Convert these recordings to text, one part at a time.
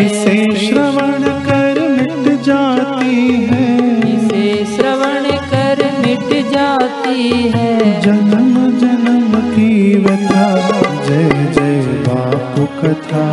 इसे श्रवण कर मिट जाती है। इसे श्रवण कर मिट जाती है। जन्म जन्म की व्यथा। जय जय बापू कथा।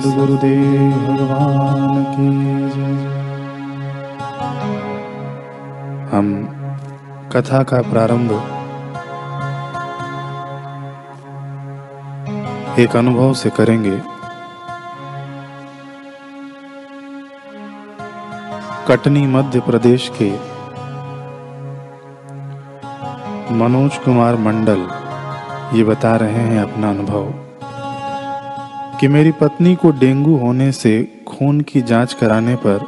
सद्गुरुदेव भगवान की हम कथा का प्रारंभ एक अनुभव से करेंगे। कटनी मध्य प्रदेश के मनोज कुमार मंडल ये बता रहे हैं अपना अनुभव। कि मेरी पत्नी को डेंगू होने से खून की जाँच कराने पर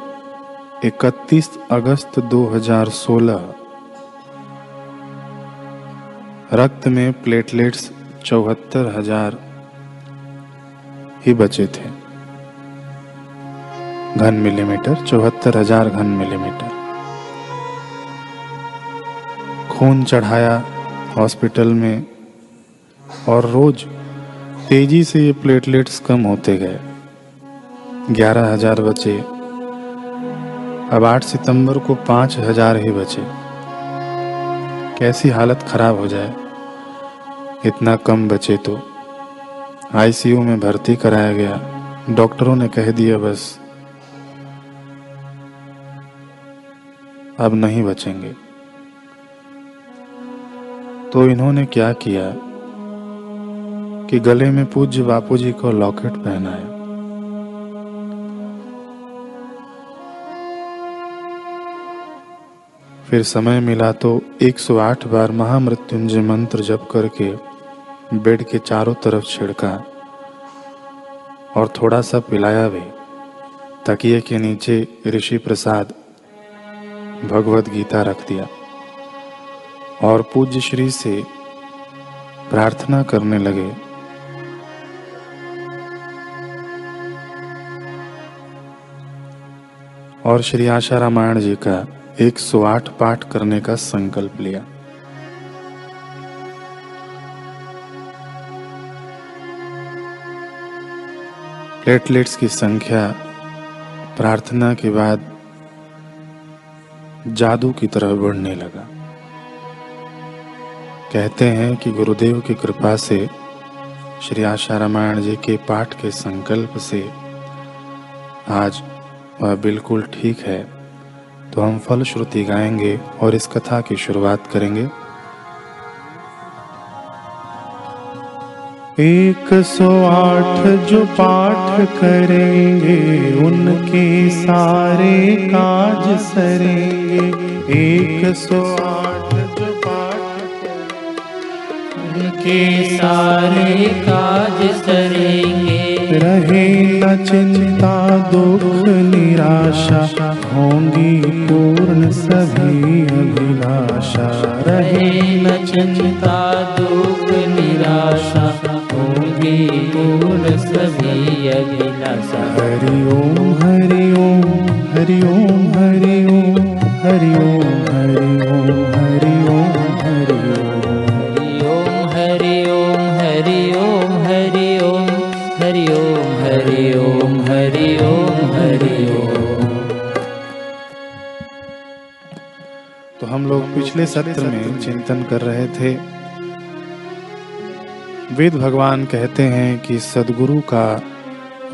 31 अगस्त 2016 रक्त में प्लेटलेट्स चौहत्तर हज़ार ही बचे थे। घन मिलीमीटर, चौहत्तर हज़ार घन मिलीमीटर। खून चढ़ाया हॉस्पिटल में और रोज तेज़ी से ये प्लेटलेट्स कम होते गए। ग्यारह हज़ार बचे। अब आठ सितंबर को पाँच हज़ार ही बचे। कैसी हालत खराब हो जाए? इतना कम बचे तो। आईसीयू में भर्ती कराया गया। डॉक्टरों ने कह दिया बस। अब नहीं बचेंगे। तो इन्होंने क्या किया? कि गले में पूज्य बापूजी को लॉकेट पहनाया। फिर समय मिला तो 108 बार महामृत्युंजय मंत्र जप करके बेड के चारों तरफ़ छिड़का और थोड़ा सा पिलाया भी तकिए के नीचे ऋषि प्रसाद भगवत गीता रख दिया और पूज्य श्री से प्रार्थना करने लगे। और श्री आशा रामायण जी का 108 पाठ करने का संकल्प लिया। प्लेटलेट्स की संख्या, प्रार्थना के बाद जादू की तरह बढ़ने लगा। कहते हैं कि गुरुदेव की कृपा से श्री आशा रामायण जी के पाठ के संकल्प से आज वह बिल्कुल ठीक है। तो हम फल श्रुति गाएँगे और इस कथा की शुरुआत करेंगे। एक सौ आठ जो पाठ करेंगे, उनके सारे काज सरेंगे। एक सौ आठ जो पाठ उनके सारे काज सरेंगे। रहे न चिंता दुख निराशा होंगी पूर्ण सभी अभिलाषा। रहे न चिंता दुख निराशा होंगी पूर्ण सभी अभिलाषा। हरि ओम हरि ओम हरि ओम हरि ओम हरि ओम हरि ओम तो हम लोग पिछले सत्र में चिंतन कर रहे थे। वेद भगवान कहते हैं कि सदगुरु का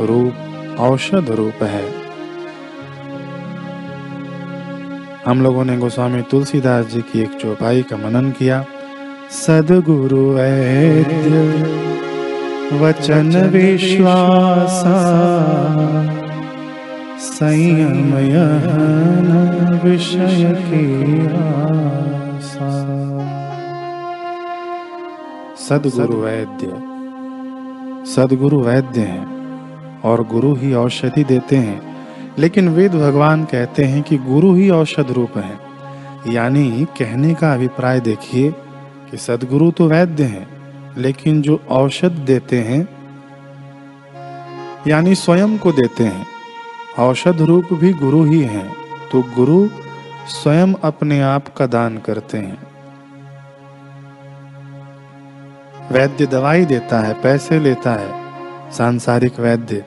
रूप औषध रूप है। हम लोगों ने गोस्वामी तुलसीदास जी की एक चौपाई का मनन किया। सदगुरु वैद्य वचन विश्वासा। संयम यहन विषय की सदगुरु वैद्य। सदगुरु वैद्य हैं और गुरु ही औषधि देते हैं। लेकिन वेद भगवान कहते हैं कि गुरु ही औषध रूप है। यानी कहने का अभिप्राय देखिए कि सदगुरु तो वैद्य हैं, लेकिन जो औषध देते हैं, यानी स्वयं को देते हैं औषध रूप भी गुरु ही हैं तो गुरु स्वयं अपने आप का दान करते हैं। वैद्य दवाई देता है, पैसे लेता है, सांसारिक वैद्य,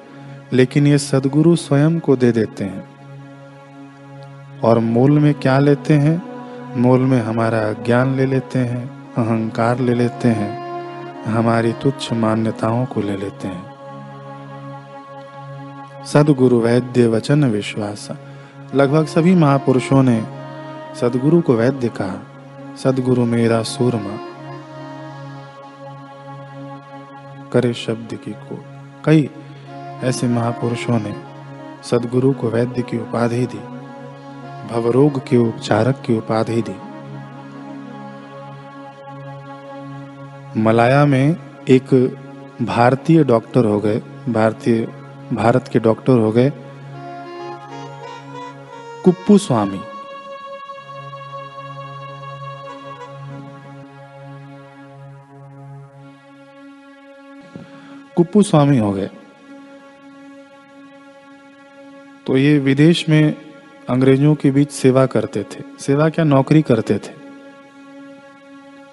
लेकिन ये सदगुरु स्वयं को दे देते हैं। और मूल में क्या लेते हैं? मूल में हमारा ज्ञान ले लेते हैं, अहंकार ले लेते हैं, हमारी तुच्छ मान्यताओं को ले लेते हैं। सदगुरु वैद्य वचन विश्वास। लगभग सभी महापुरुषों ने सदगुरु को वैद्य कहा, सदगुरु मेरा सूरमा। करे शब्द की को कई ऐसे महापुरुषों ने सदगुरु को वैद्य की उपाधि दी, भवरोग के उपचारक की उपाधि दी। मलाया में एक भारतीय डॉक्टर हो गए, भारतीय भारत के डॉक्टर हो गए कुप्पू स्वामी। कुप्पू स्वामी हो गए। तो ये विदेश में अंग्रेज़ों के बीच सेवा करते थे। सेवा क्या? नौकरी करते थे।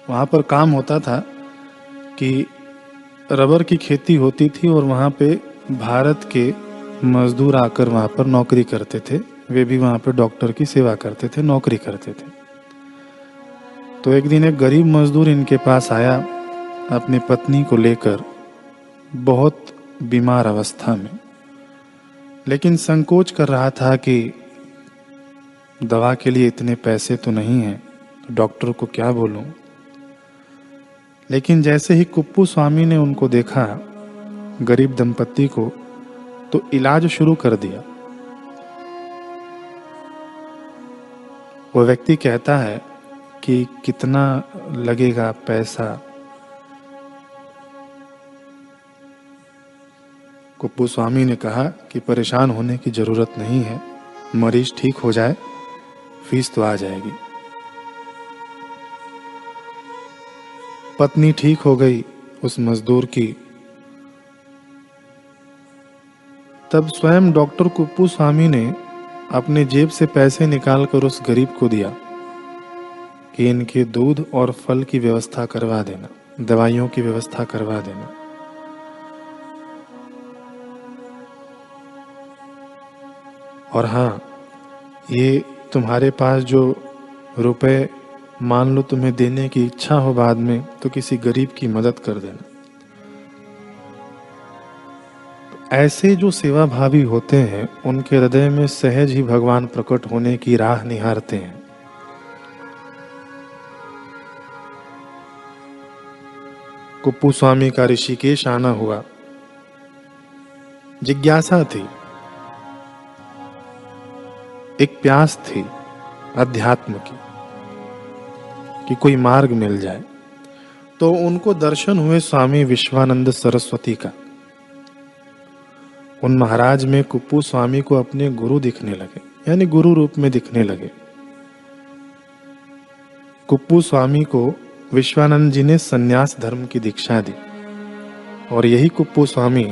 वहाँ पर काम होता था कि रबर की खेती होती थी और वहाँ पे भारत के मजदूर आकर वहाँ पर नौकरी करते थे। वे भी वहाँ पर डॉक्टर की सेवा करते थे, नौकरी करते थे। तो एक दिन एक गरीब मजदूर इनके पास आया, अपनी पत्नी को लेकर बहुत बीमार अवस्था में। लेकिन संकोच कर रहा था कि दवा के लिए इतने पैसे तो नहीं हैं तो डॉक्टर को क्या बोलूँ? लेकिन जैसे ही कुप्पू स्वामी ने उनको देखा गरीब दंपत्ति को तो इलाज शुरू कर दिया। वो व्यक्ति कहता है कि कितना लगेगा पैसा कुप्पू स्वामी ने कहा कि परेशान होने की ज़रूरत नहीं है, मरीज़ ठीक हो जाए, फ़ीस तो आ जाएगी। पत्नी ठीक हो गई, उस मजदूर की तब स्वयं डॉक्टर कुप्पू स्वामी ने अपने जेब से पैसे निकालकर उस गरीब को दिया कि इनके दूध और फल की व्यवस्था करवा देना, दवाइयों की व्यवस्था करवा देना। और हाँ ये तुम्हारे पास जो रुपए मान लो तुम्हें देने की इच्छा हो बाद में तो किसी गरीब की मदद कर देना। ऐसे जो सेवा भावी होते हैं, उनके हृदय में सहज ही भगवान प्रकट होने की राह निहारते हैं। कुप्पू स्वामी का ऋषिकेश आना हुआ। जिज्ञासा थी। एक प्यास थी अध्यात्म की, कि कोई मार्ग मिल जाए। तो उनको दर्शन हुए स्वामी विश्वानंद सरस्वती का। उन महाराज में कुप्पू स्वामी को अपने गुरु दिखने लगे, यानी गुरु रूप में दिखने लगे। कुप्पू स्वामी को विश्वानंद जी ने सन्यास धर्म की दीक्षा दी, और यही कुप्पू स्वामी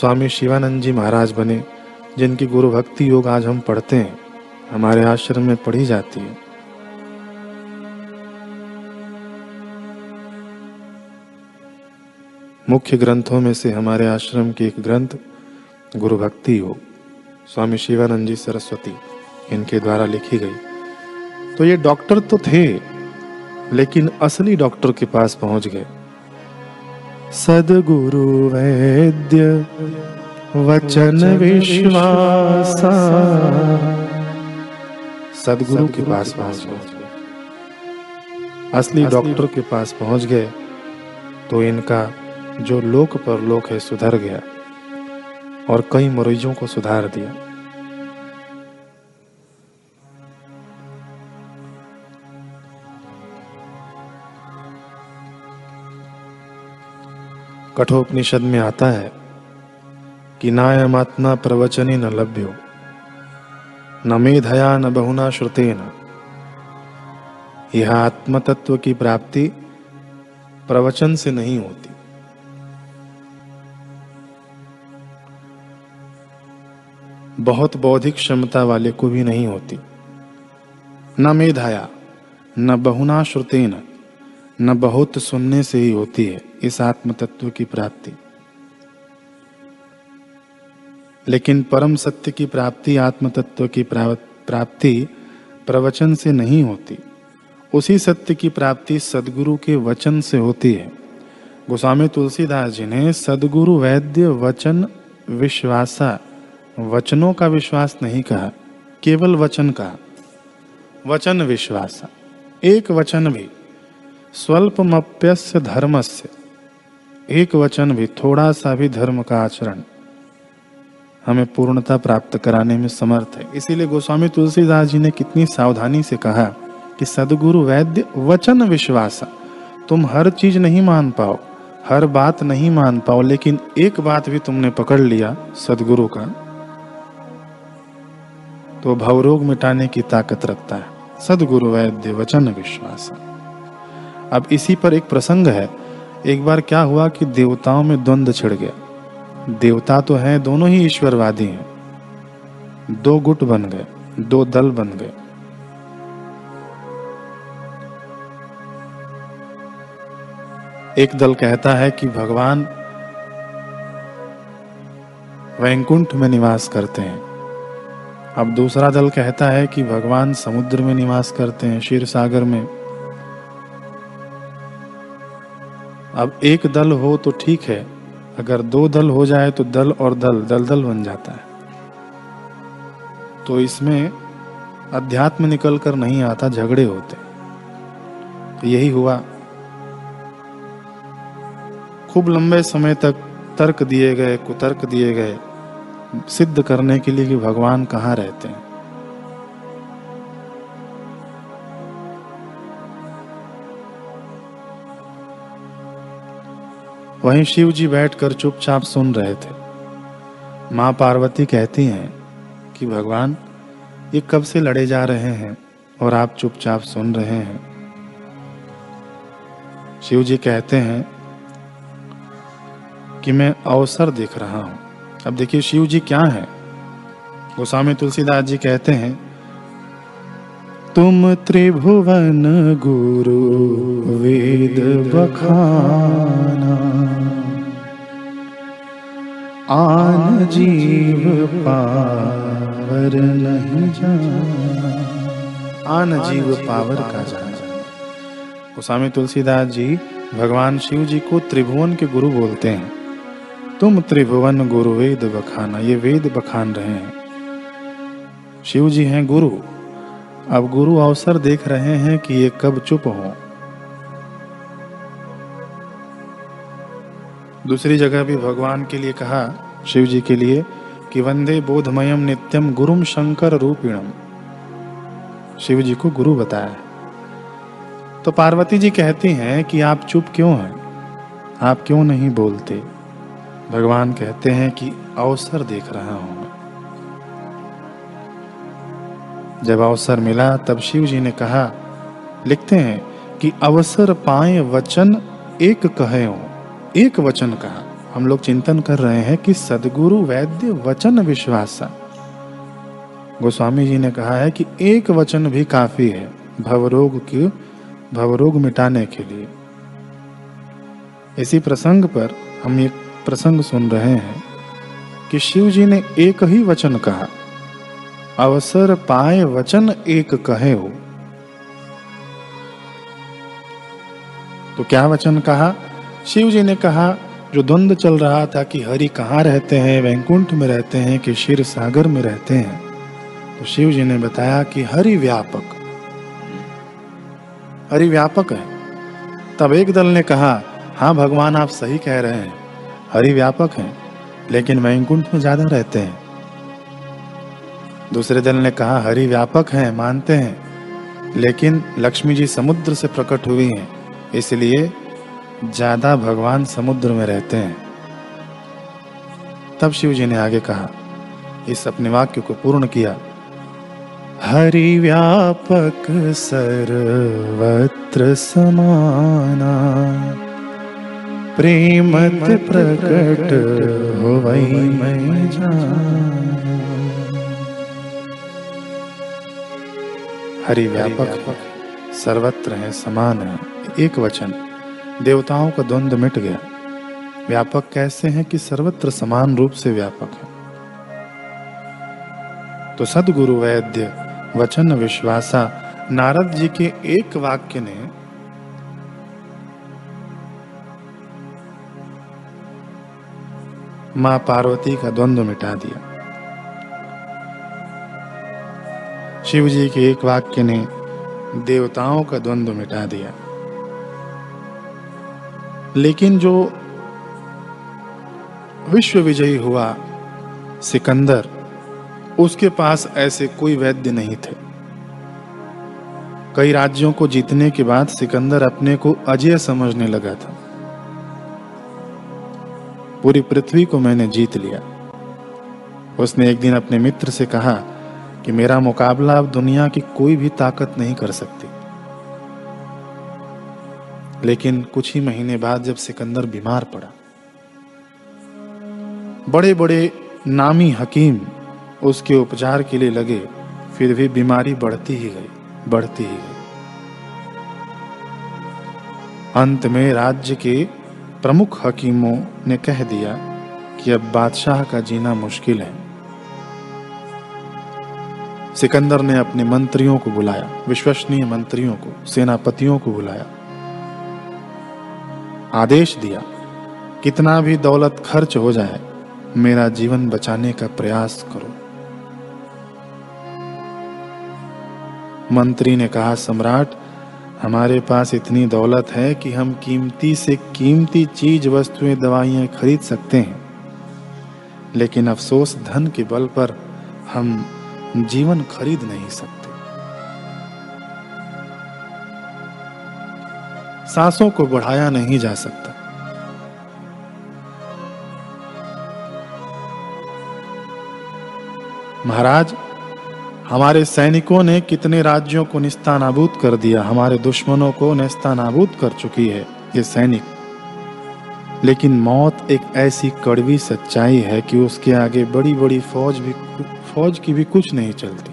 स्वामी शिवानंद जी महाराज बने, जिनकी गुरु भक्ति योग आज हम पढ़ते हैं, हमारे आश्रम में पढ़ी जाती है। मुख्य ग्रंथों में से हमारे आश्रम के एक ग्रंथ गुरु भक्ति योग स्वामी शिवानंद जी सरस्वती इनके द्वारा लिखी गई। तो ये डॉक्टर तो थे लेकिन असली डॉक्टर के पास पहुँच गए। सदगुरु वैद्य वचन विश्वास। सदगुरु के पास पहुँच गए। असली डॉक्टर के पास पहुँच गए तो इनका जो लोक पर लोक है सुधर गया। और कई मरीजों को सुधार दिया। कठोपनिषद में आता है कि नायमात्मा प्रवचने न लभ्यो, न मेधया न बहुना श्रुते न यह आत्मतत्व की प्राप्ति प्रवचन से नहीं होती। बहुत बौद्धिक क्षमता वाले को भी नहीं होती। न मेधाया, न बहुना श्रुतेन न बहुत सुनने से ही होती है इस आत्म तत्व की प्राप्ति। लेकिन परम सत्य की प्राप्ति आत्म तत्व की प्राप्ति प्रवचन से नहीं होती। उसी सत्य की प्राप्ति सदगुरु के वचन से होती है। गोस्वामी तुलसीदास जी ने, सदगुरु वैद्य वचन विश्वासा वचनों का विश्वास नहीं कहा, केवल वचन का। वचन विश्वास। एक वचन भी, स्वल्पमप्यस्य धर्मस्य। एक वचन भी, थोड़ा सा भी धर्म का आचरण। हमें पूर्णता प्राप्त कराने में समर्थ है। इसीलिए गोस्वामी तुलसीदास जी ने कितनी सावधानी से कहा कि सदगुरु वैद्य, वचन विश्वास। तुम हर चीज़ नहीं मान पाओ, हर बात नहीं मान पाओ, लेकिन एक बात भी तुमने पकड़ लिया सदगुरु का तो भवरोग मिटाने की ताकत रखता है। सदगुरु वैद्य, वचन विश्वास। अब इसी पर एक प्रसंग है। एक बार क्या हुआ कि देवताओं में द्वंद्व छिड़ गया। देवता तो हैं, दोनों ही ईश्वरवादी हैं। दो गुट बन गए, दो दल बन गए। एक दल कहता है कि भगवान वैकुंठ में निवास करते हैं। अब दूसरा दल कहता है कि भगवान समुद्र में निवास करते हैं, क्षीर सागर में। अब एक दल हो तो ठीक है, अगर दो दल हो जाए तो दल और दल दल दल बन जाता है। तो इसमें अध्यात्म निकल कर नहीं आता, झगड़े होते। तो यही हुआ। खूब लंबे समय तक तर्क दिए गए, कुतर्क दिए गए। सिद्ध करने के लिए कि भगवान कहाँ रहते हैं। वहीं शिव जी बैठकर चुपचाप सुन रहे थे। माँ पार्वती कहती हैं कि, भगवान, ये कब से लड़े जा रहे हैं और आप चुपचाप सुन रहे हैं? शिव जी कहते हैं कि, मैं अवसर देख रहा हूँ। अब देखिए, शिव जी क्या है? गोस्वामी तुलसीदास जी कहते हैं, तुम त्रिभुवन गुरु वेद बखाना। आन जीव पावर नहीं जाना। आन जीव पावर का जाना। गोस्वामी तुलसीदास जी भगवान शिव जी को त्रिभुवन के गुरु बोलते हैं। तुम त्रिभुवन गुरु वेद बखाना, ये वेद बखान रहे हैं। शिव जी हैं गुरु। अब गुरु अवसर देख रहे हैं कि ये कब चुप हो। दूसरी जगह भी भगवान के लिए कहा शिव जी के लिए, कि वंदे बोधमयम नित्यम गुरुम शंकर रूपिणम। शिव जी को गुरु बताया। तो पार्वती जी कहती हैं कि आप चुप क्यों हैं? आप क्यों नहीं बोलते? भगवान कहते हैं कि अवसर देख रहा हूँ जब अवसर मिला, तब शिव जी ने कहा, लिखते हैं कि अवसर पाए वचन, एक कहे एक वचन कहा। हम लोग चिंतन कर रहे हैं कि सदगुरु वैद्य वचन विश्वासा गोस्वामी जी ने कहा है कि एक वचन भी काफ़ी है, भवरोग की, भवरोग मिटाने के लिए। इसी प्रसंग पर हम एक प्रसंग सुन रहे हैं कि शिव जी ने एक ही वचन कहा, अवसर पाए वचन एक कहे हो। तो क्या वचन कहा? शिव जी ने कहा, जो द्वंद चल रहा था कि हरि कहाँ रहते हैं, वैकुंठ में रहते हैं कि क्षीर सागर में रहते हैं? तो शिव जी ने बताया कि हरि व्यापक। हरि व्यापक है। तब एक दल ने कहा हाँ भगवान, आप सही कह रहे हैं। हरि व्यापक हैं, लेकिन वैकुंठ में ज़्यादा रहते हैं। दूसरे दल ने कहा, हरि व्यापक हैं, मानते हैं, लेकिन लक्ष्मी जी समुद्र से प्रकट हुई हैं, इसलिए ज़्यादा भगवान समुद्र में रहते हैं। तब शिव जी ने आगे कहा, इस अपने वाक्य को पूर्ण किया। हरि व्यापक सर्वत्र समाना। प्रेमत प्रकट हो वही मैं हरि व्यापक, सर्वत्र है, समान है, एक वचन। देवताओं का द्वंद्व मिट गया। व्यापक कैसे हैं कि सर्वत्र समान रूप से व्यापक है? तो सदगुरु वैद्य वचन विश्वासा, नारद जी के एक वाक्य ने माँ पार्वती का द्वंद्व मिटा दिया। शिव जी के एक वाक्य ने देवताओं का द्वंद्व मिटा दिया। लेकिन जो विश्व विजयी हुआ सिकंदर, उसके पास ऐसे कोई वैद्य नहीं थे। कई राज्यों को जीतने के बाद सिकंदर अपने को अजय समझने लगा था। पूरी पृथ्वी को मैंने जीत लिया। उसने एक दिन अपने मित्र से कहा कि मेरा मुकाबला अब दुनिया की कोई भी ताकत नहीं कर सकती। लेकिन कुछ ही महीने बाद जब सिकंदर बीमार पड़ा बड़े बड़े नामी हकीम उसके उपचार के लिए लगे, फिर भी बीमारी बढ़ती ही गई, बढ़ती ही गई। अंत में राज्य के प्रमुख हकीमों ने कह दिया कि अब बादशाह का जीना मुश्किल है। सिकंदर ने अपने मंत्रियों को बुलाया, विश्वसनीय मंत्रियों को, सेनापतियों को बुलाया। आदेश दिया, कितना भी दौलत खर्च हो जाए, मेरा जीवन बचाने का प्रयास करो। मंत्री ने कहा, सम्राट हमारे पास इतनी दौलत है कि हम कीमती से कीमती चीज़ वस्तुएँ, दवाइयाँ खरीद सकते हैं। लेकिन अफसोस धन के बल पर हम जीवन खरीद नहीं सकते। सांसों को बढ़ाया नहीं जा सकता। महाराज हमारे सैनिकों ने कितने राज्यों को निस्तानाबूद कर दिया, हमारे दुश्मनों को निस्तानाबूद कर चुकी है ये सैनिक। लेकिन मौत एक ऐसी कड़वी सच्चाई है कि उसके आगे बड़ी बड़ी फौज भी फौज की भी कुछ नहीं चलती।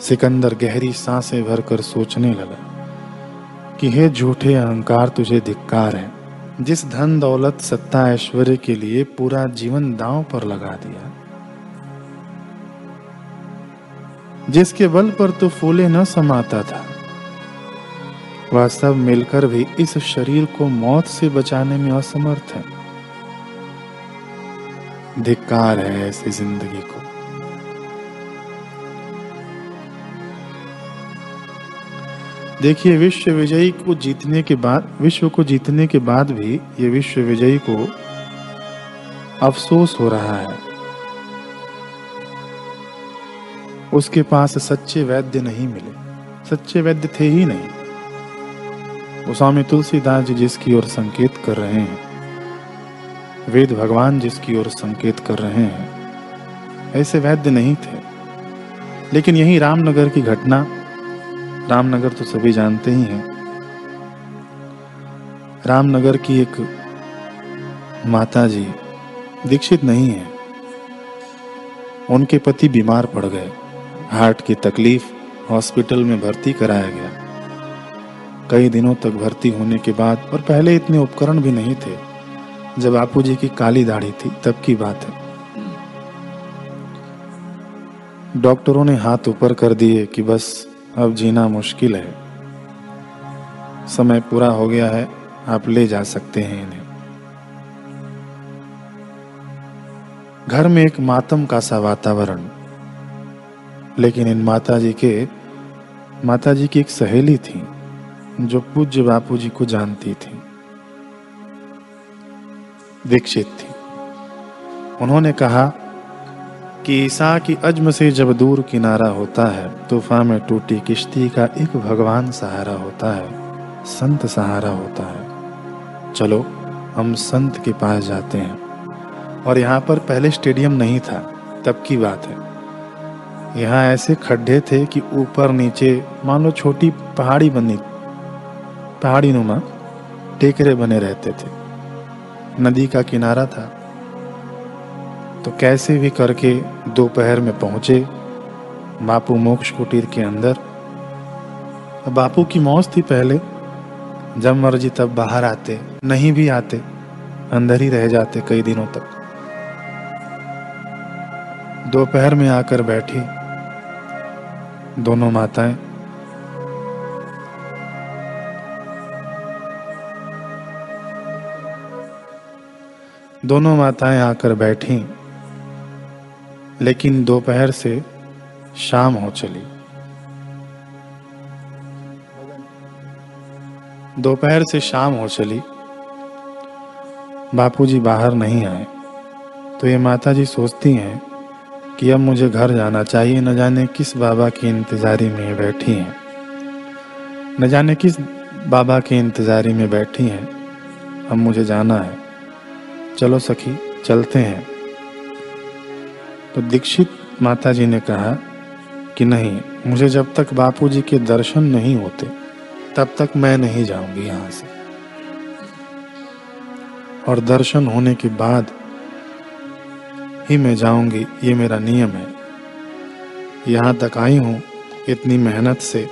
सिकंदर गहरी साँसें भरकर सोचने लगा। कि हे झूठे अहंकार, तुझे धिक्कार है। जिस धन दौलत, सत्ता, ऐश्वर्य के लिए पूरा जीवन दांव पर लगा दिया। जिसके बल पर तू फूले न समाता था। वह सब मिलकर भी इस शरीर को मौत से बचाने में असमर्थ है। धिक्कार है ऐसी ज़िंदगी को। देखिए, विश्व विजयी को जीतने के बाद, विश्व को जीतने के बाद भी ये विश्व विजयी को अफसोस हो रहा है। उसके पास सच्चे वैद्य नहीं मिले। सच्चे वैद्य थे ही नहीं। वो स्वामी तुलसीदास जी जिसकी ओर संकेत कर रहे हैं, वेद भगवान जिसकी ओर संकेत कर रहे हैं, ऐसे वैद्य नहीं थे। लेकिन यही रामनगर की घटना रामनगर तो सभी जानते ही हैं। रामनगर की एक माता जी दीक्षित नहीं है। उनके पति बीमार पड़ गए। हार्ट की तकलीफ़ हॉस्पिटल में भर्ती कराया गया। कई दिनों तक भर्ती होने के बाद, और पहले इतने उपकरण भी नहीं थे। जब बापू जी की काली दाढ़ी थी, तब की बात है। डॉक्टरों ने हाथ ऊपर कर दिए कि बस अब जीना मुश्किल है। समय पूरा हो गया है, आप ले जा सकते हैं इन्हें। घर में एक मातम का सा वातावरण। लेकिन इन माता जी के माता जी की एक सहेली थी, जो पूज्य बापू जी को जानती थी। दीक्षित थी। उन्होंने कहा कि ईसा की अजम से जब दूर किनारा होता है, तूफ़ान में टूटी किश्ती का एक भगवान सहारा होता है, संत सहारा होता है। चलो, हम संत के पास जाते हैं। और यहाँ पर पहले स्टेडियम नहीं था, तब की बात है। यहाँ ऐसे खड्डे थे कि ऊपर नीचे, मान लो छोटी पहाड़ी बनी, पहाड़ी नुमा, टेकरे बने रहते थे। नदी का किनारा था तो कैसे भी करके दोपहर में पहुँचे, बापू मोक्ष कुटीर के अंदर। बापू की मौज थी पहले। जब मर्ज़ी तब बाहर आते, नहीं भी आते, अंदर ही रह जाते कई दिनों तक। दोपहर में आकर बैठी दोनों माताएँ। दोनों माताएँ आकर बैठी। लेकिन दोपहर से शाम हो चली। दोपहर से शाम हो चली। बापूजी बाहर नहीं आए तो ये माता जी सोचती हैं कि अब मुझे घर जाना चाहिए, न जाने किस बाबा की इंतज़ारी में बैठी हैं। न जाने किस बाबा की इंतज़ारी में बैठी हैं, अब मुझे जाना है। चलो सखी, चलते हैं। तो दीक्षित माता जी ने कहा कि नहीं, मुझे जब तक बापू जी के दर्शन नहीं होते, तब तक मैं नहीं जाऊँगी यहाँ से। और दर्शन होने के बाद ही मैं जाऊँगी, ये मेरा नियम है। यहाँ तक आई हूँ, इतनी मेहनत से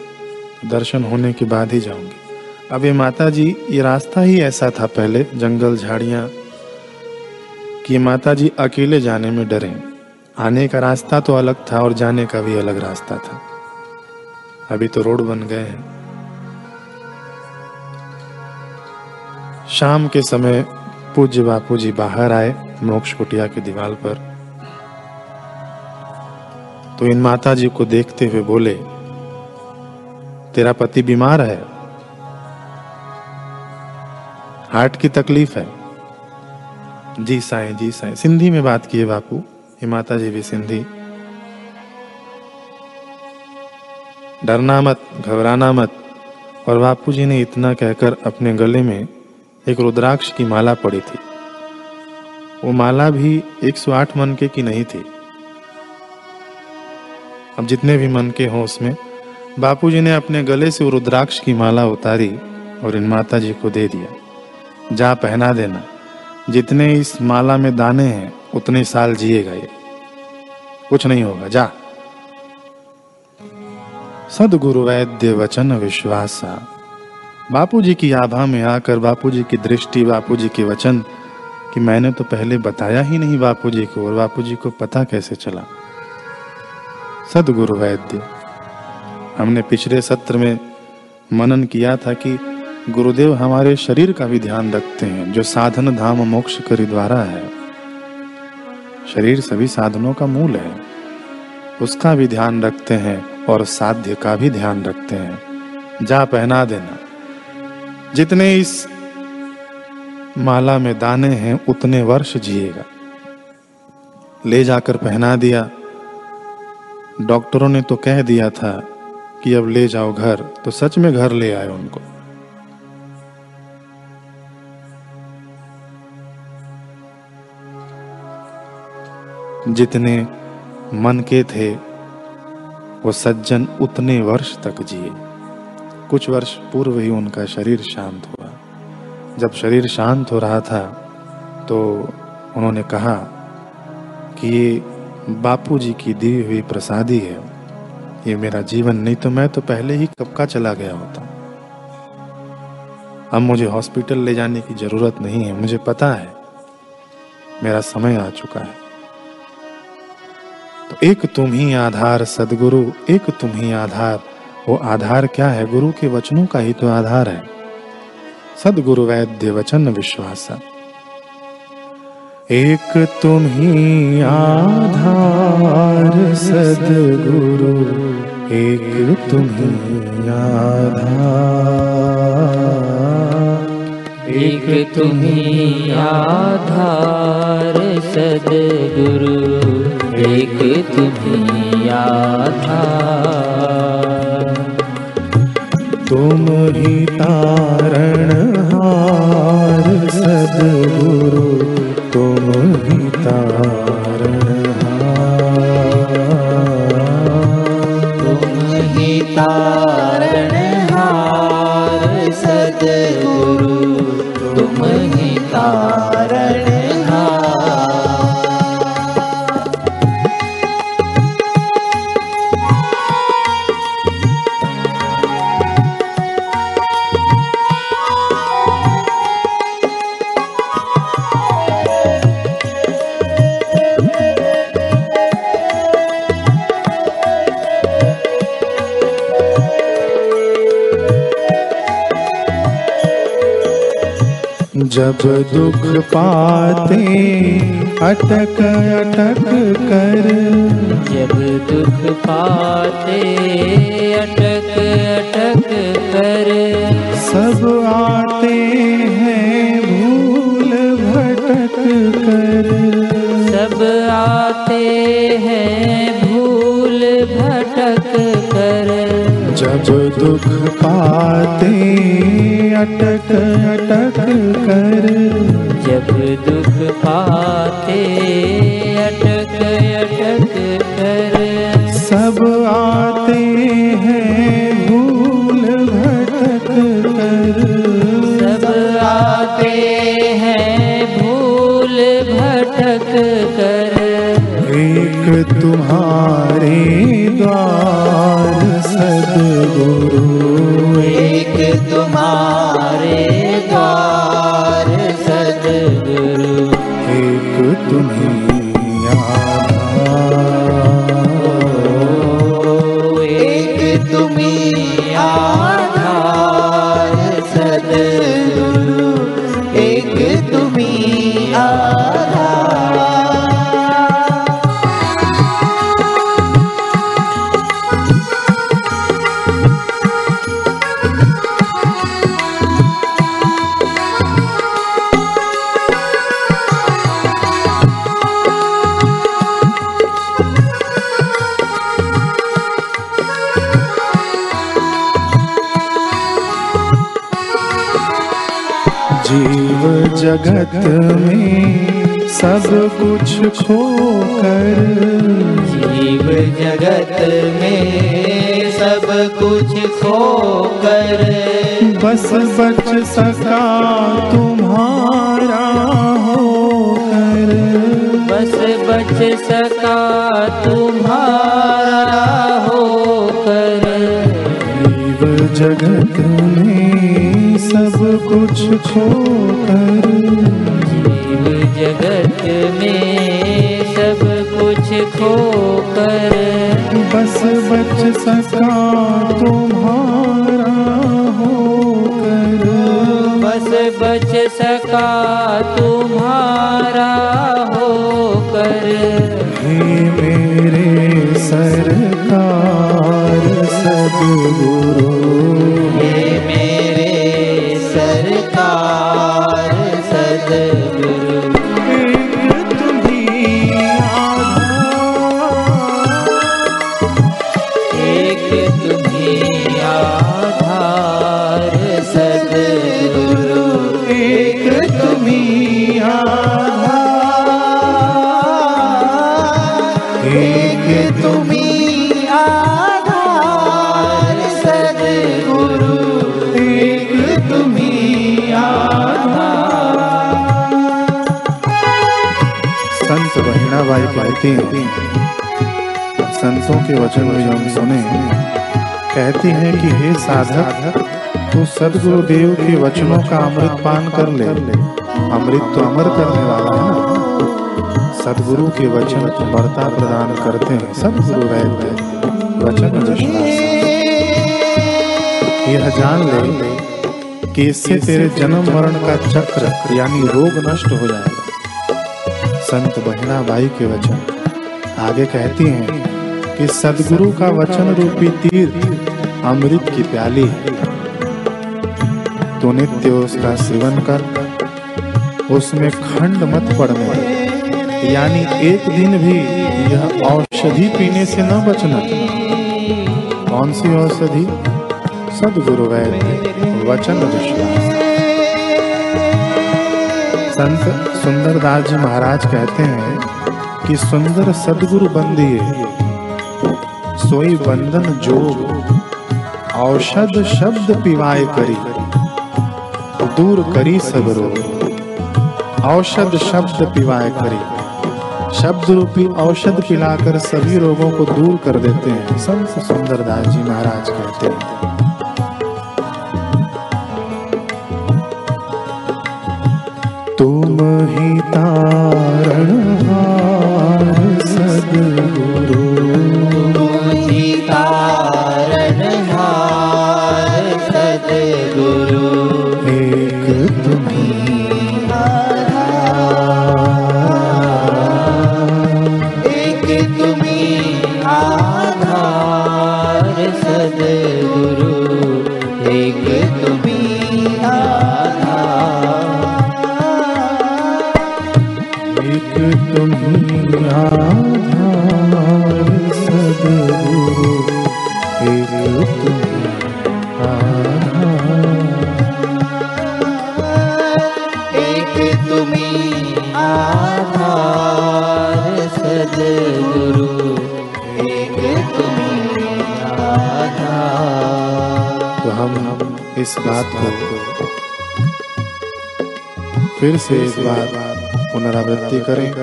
दर्शन होने के बाद ही जाऊँगी। अब ये माता जी ये रास्ता ही ऐसा था पहले, जंगल झाड़ियाँ, कि माता जी अकेले जाने में डरे। आने का रास्ता तो अलग था और जाने का भी अलग रास्ता था। अभी तो रोड बन गए हैं। शाम के समय पूज्य बापू जी बाहर आए मोक्ष कुटिया की दीवार पर। तो इन माता जी को देखते हुए बोले, तेरा पति बीमार है। हार्ट की तकलीफ़ है। जी साईं जी साईं। सिंधी में बात किए बापू। ये माता जी भी सिंधी। डरना मत, घबराना मत, और बापू जी ने इतना कहकर अपने गले में एक रुद्राक्ष की माला पड़ी थी। वो माला भी 108 मन के की नहीं थी। अब जितने भी मन के हों उसमें बापू जी ने अपने गले से रुद्राक्ष की माला उतारी और इन माता जी को दे दिया। जा पहना देना, जितने इस माला में दाने हैं उतने साल जिएगा ये। कुछ नहीं होगा, जा। सदगुरु वैद्य वचन विश्वासा। बापू जी की आभा में आकर बापू जी की दृष्टि बापू जी के वचन कि मैंने तो पहले बताया ही नहीं बापू जी को और बापू जी को पता कैसे चला। सदगुरु वैद्य, हमने पिछले सत्र में मनन किया था कि गुरुदेव हमारे शरीर का भी ध्यान रखते हैं, जो साधन धाम मोक्ष करी द्वारा है। शरीर सभी साधनों का मूल है। उसका भी ध्यान रखते हैं और साध्य का भी ध्यान रखते हैं। जा पहना देना। जितने इस माला में दाने हैं, उतने वर्ष जिएगा। ले जाकर पहना दिया। डॉक्टरों ने तो कह दिया था कि अब ले जाओ घर तो सच में घर ले आए उनको। जितने मन के थे, वो सज्जन उतने वर्ष तक जिए। कुछ वर्ष पूर्व ही उनका शरीर शांत हुआ। जब शरीर शांत हो रहा था तो उन्होंने कहा कि ये बापू जी की दी हुई प्रसादी है। ये मेरा जीवन, नहीं तो मैं तो पहले ही कब का चला गया होता। अब मुझे हॉस्पिटल ले जाने की ज़रूरत नहीं है। मुझे पता है, मेरा समय आ चुका है। तो एक तुम ही आधार, सदगुरु, एक तुम ही आधार। वो आधार क्या है? गुरु के वचनों का ही तो आधार है। सदगुरु वैद्य वचन विश्वास। एक तुम ही आधार, सदगुरु, एक तुम ही आधार। एक तुम्ही आधार सदगुरु। एक तुम्ही आधार। तुम ही तारण हार सदगुरु सदगुरु तुम ही तारणहार जब दुख पाते अटक अटक कर। जब दुख पाते अटक अटक कर। सब आते हैं भूल भटक कर। सब आते हैं भूल भटक कर। जब दुख पाते अटक अटक कर। जगत में सब कुछ खोकर। जीव जगत में सब कुछ खो कर बस बच सका तुम्हारा होकर। बस बच सका तुम्हारा हो कर जीव जगत में सब कुछ खोकर जीव जगत में सब कुछ खोकर बस बच सका तुम्हारा होकर। बस बच सका तुम्हारा होकर। हे मेरे सरकार सदगुरु। हैं संतों के वचन में हम सुने। कहती हैं कि हे साधक, तू सदगुरु देव के वचनों का अमृत पान कर ले। अमृत तो अमर करने वाला है ना? सदगुरु के वचन अमरता प्रदान करते हैं। सदगुरु वैद्य वचन यह जान ले कि इससे तेरे जन्म मरण का चक्र, यानी रोग नष्ट हो जाएगा। संत बहिणा बाई के वचन। आगे कहती हैं कि सदगुरु का वचन रूपी तीर अमृत की प्याली है। तो नित्य उसका सेवन कर, उसमें खंड मत पड़ने यानी एक दिन भी यह औषधि पीने से न बचना। कौन सी औषधि? सदगुरु वैद्य, वचन विश्वास। संत सुंदरदास जी महाराज कहते हैं कि सुंदर सदगुरु बंदिए सोई बंधन जोग, औषध शब्द पिवाय करी, दूर करी सब रोग औषध शब्द पिवाय करी। शब्द रूपी औषध पिलाकर सभी रोगों को दूर कर देते हैं, संत सुंदरदास जी महाराज कहते हैं। ही तारण सदगुरु। तारणहार तो हम इस बात को फिर से एक बार पुनरावृत्ति करें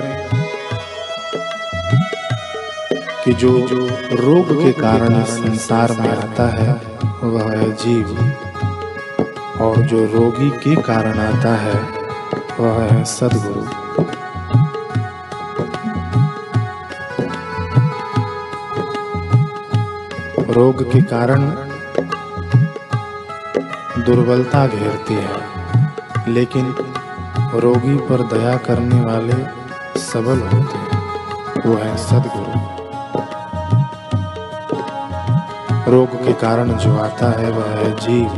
कि जो रोग के कारण इस संसार में आता है, वह है जीव। और जो रोगी के कारण आता है, वह है सदगुरु। रोग के कारण दुर्बलता घेरती है। लेकिन रोगी पर दया करने वाले सबल होते हैं। वो है सदगुरु। रोग के कारण जो आता है, वह है जीव।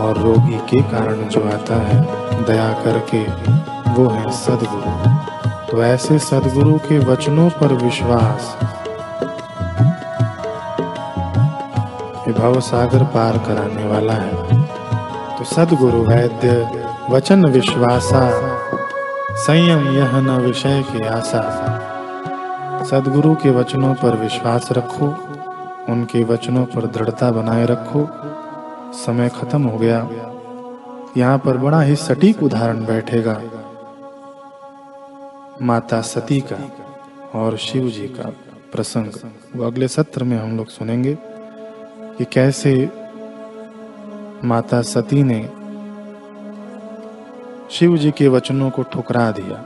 और रोगी के कारण जो आता है, दया करके, वो है सदगुरु। तो ऐसे सदगुरु के वचनों पर विश्वास ये भव सागर पार कराने वाला है। तो सदगुरु वैद्य, वचन विश्वासा, संयम यह न विषय के आशा। सदगुरु के वचनों पर विश्वास रखो, उनके वचनों पर दृढ़ता बनाए रखो। समय खत्म हो गया। यहाँ पर बड़ा ही सटीक उदाहरण बैठेगा। माता सती का और शिव जी का प्रसंग। वो अगले सत्र में हम लोग सुनेंगे। कि कैसे माता सती ने शिव जी के वचनों को ठुकरा दिया।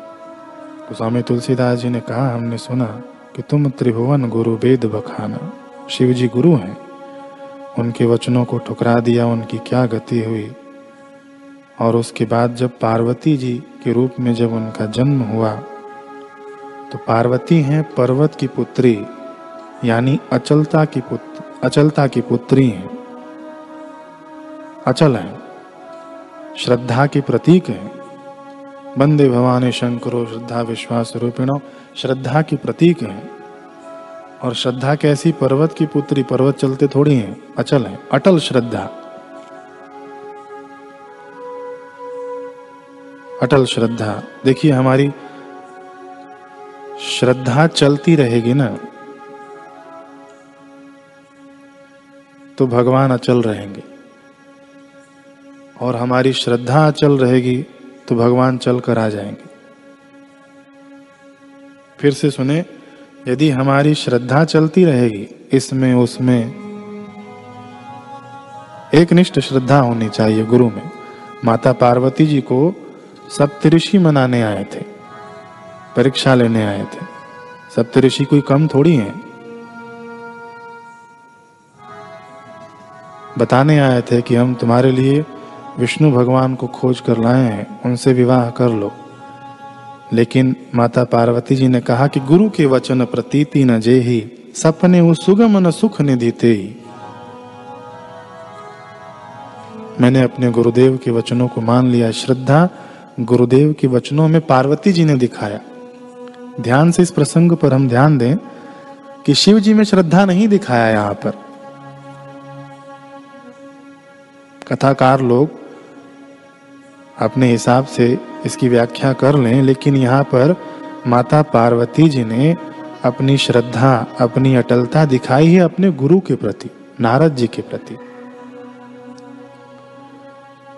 तो स्वामी तुलसीदास जी ने कहा, हमने सुना कि तुम त्रिभुवन गुरु वेद बखाना। शिव जी गुरु हैं। उनके वचनों को ठुकरा दिया, उनकी क्या गति हुई। और उसके बाद जब पार्वती जी के रूप में जब उनका जन्म हुआ तो पार्वती हैं पर्वत की पुत्री, यानी अचलता की पुत्र। अचलता की पुत्री हैं। अचल हैं। श्रद्धा की प्रतीक है। वंदे भवानी शंकरो श्रद्धा विश्वास रूपिणो, श्रद्धा की प्रतीक है। और श्रद्धा कैसी पर्वत की पुत्री पर्वत चलते थोड़ी हैं। अचल है। अटल श्रद्धा। अटल श्रद्धा। देखिए हमारी श्रद्धा चलती रहेगी ना। तो भगवान अचल रहेंगे। और हमारी श्रद्धा अचल रहेगी तो भगवान चल कर आ जाएँगे। फिर से सुने, यदि हमारी श्रद्धा चलती रहेगी, इसमें, उसमें एक निष्ठ श्रद्धा होनी चाहिए गुरु में। माता पार्वती जी को सप्तऋषि मनाने आए थे, परीक्षा लेने आए थे। सप्तऋषि कोई कम थोड़ी हैं? बताने आए थे कि हम तुम्हारे लिए विष्णु भगवान को खोज कर लाए हैं, उनसे विवाह कर लो। लेकिन माता पार्वती जी ने कहा कि गुरु के वचन प्रतीति न जे ही सपने वो सुगम न सुख निधि ते मैंने अपने गुरुदेव के वचनों को मान लिया, श्रद्धा गुरुदेव के वचनों में पार्वती जी ने दिखाया। ध्यान से इस प्रसंग पर हम ध्यान दें कि शिव जी में श्रद्धा नहीं दिखाया यहाँ पर। कथाकार लोग अपने हिसाब से इसकी व्याख्या कर लें, लेकिन यहाँ पर माता पार्वती जी ने अपनी श्रद्धा, अपनी अटलता दिखाई है अपने गुरु के प्रति, नारद जी के प्रति।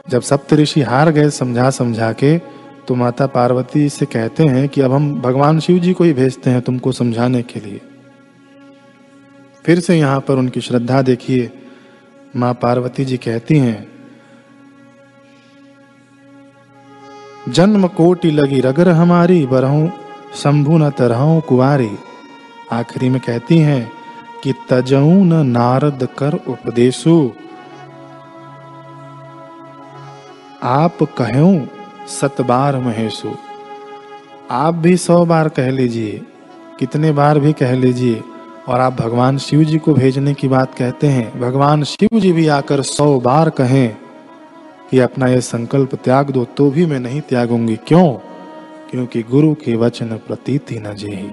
जब सप्तऋषि हार गए समझा समझा के तो माता पार्वती से कहते हैं कि अब हम भगवान शिव जी को ही भेजते हैं तुमको समझाने के लिए। फिर से यहाँ पर उनकी श्रद्धा देखिए माँ पार्वती जी कहती हैं, जन्म कोटि लगी रगर हमारी, बरहू शंभु न तरहूं कुवारी। आखिरी में कहती हैं कि, तजऊ न नारद कर उपदेशु। आप कहूँ सतबार महेशु। आप भी सौ बार कह लीजिए, कितने बार भी कह लीजिए और आप भगवान शिव जी को भेजने की बात कहते हैं। भगवान शिव जी भी आकर सौ बार कहें कि अपना यह संकल्प त्याग दो तो भी मैं नहीं त्यागूँगी। क्यों? क्योंकि गुरु के वचन प्रतीति न जेही।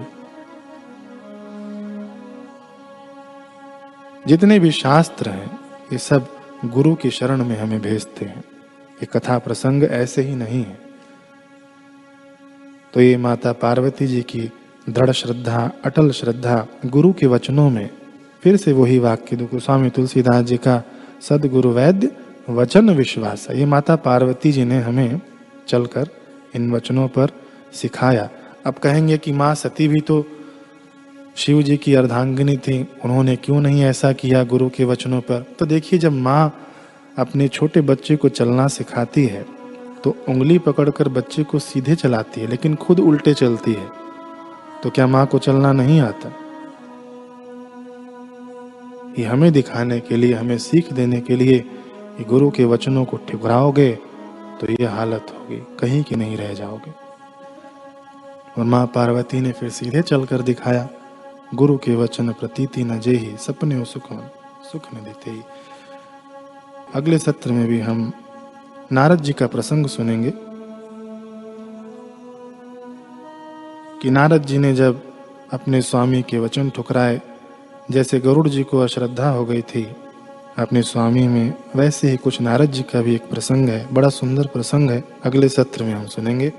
जितने भी शास्त्र हैं, ये सब गुरु की शरण में हमें भेजते हैं। ये कथा प्रसंग ऐसे ही नहीं है। तो ये माता पार्वती जी की दृढ़ श्रद्धा अटल श्रद्धा गुरु के वचनों में। फिर से वही वाक्य दो स्वामी तुलसीदास जी का सदगुरु वैद्य वचन विश्वास ये माता पार्वती जी ने हमें चलकर इन वचनों पर सिखाया। अब कहेंगे कि माँ, सती भी तो शिव जी की अर्धांगिनी थी। उन्होंने क्यों नहीं ऐसा किया गुरु के वचनों पर? तो देखिए, जब माँ अपने छोटे बच्चे को चलना सिखाती है तो उंगली पकड़कर बच्चे को सीधे चलाती है, लेकिन खुद उल्टे चलती है। तो क्या माँ को चलना नहीं आता? ये हमें दिखाने के लिए, हमें सीख देने के लिए ये गुरु के वचनों को ठुकराओगे तो ये हालत होगी, कहीं की नहीं रह जाओगे। और माँ पार्वती ने फिर सीधे चलकर दिखाया, गुरु के वचन प्रतीति न जे ही सपने सुख सुख न देते ही। अगले सत्र में भी हम नारद जी का प्रसंग सुनेंगे। कि नारद जी ने जब अपने स्वामी के वचन ठुकराए, जैसे गरुड़ जी को अश्रद्धा हो गई थी, अपने स्वामी में वैसे ही कुछ नारद जी का भी एक प्रसंग है, बड़ा सुंदर प्रसंग है। अगले सत्र में हम सुनेंगे।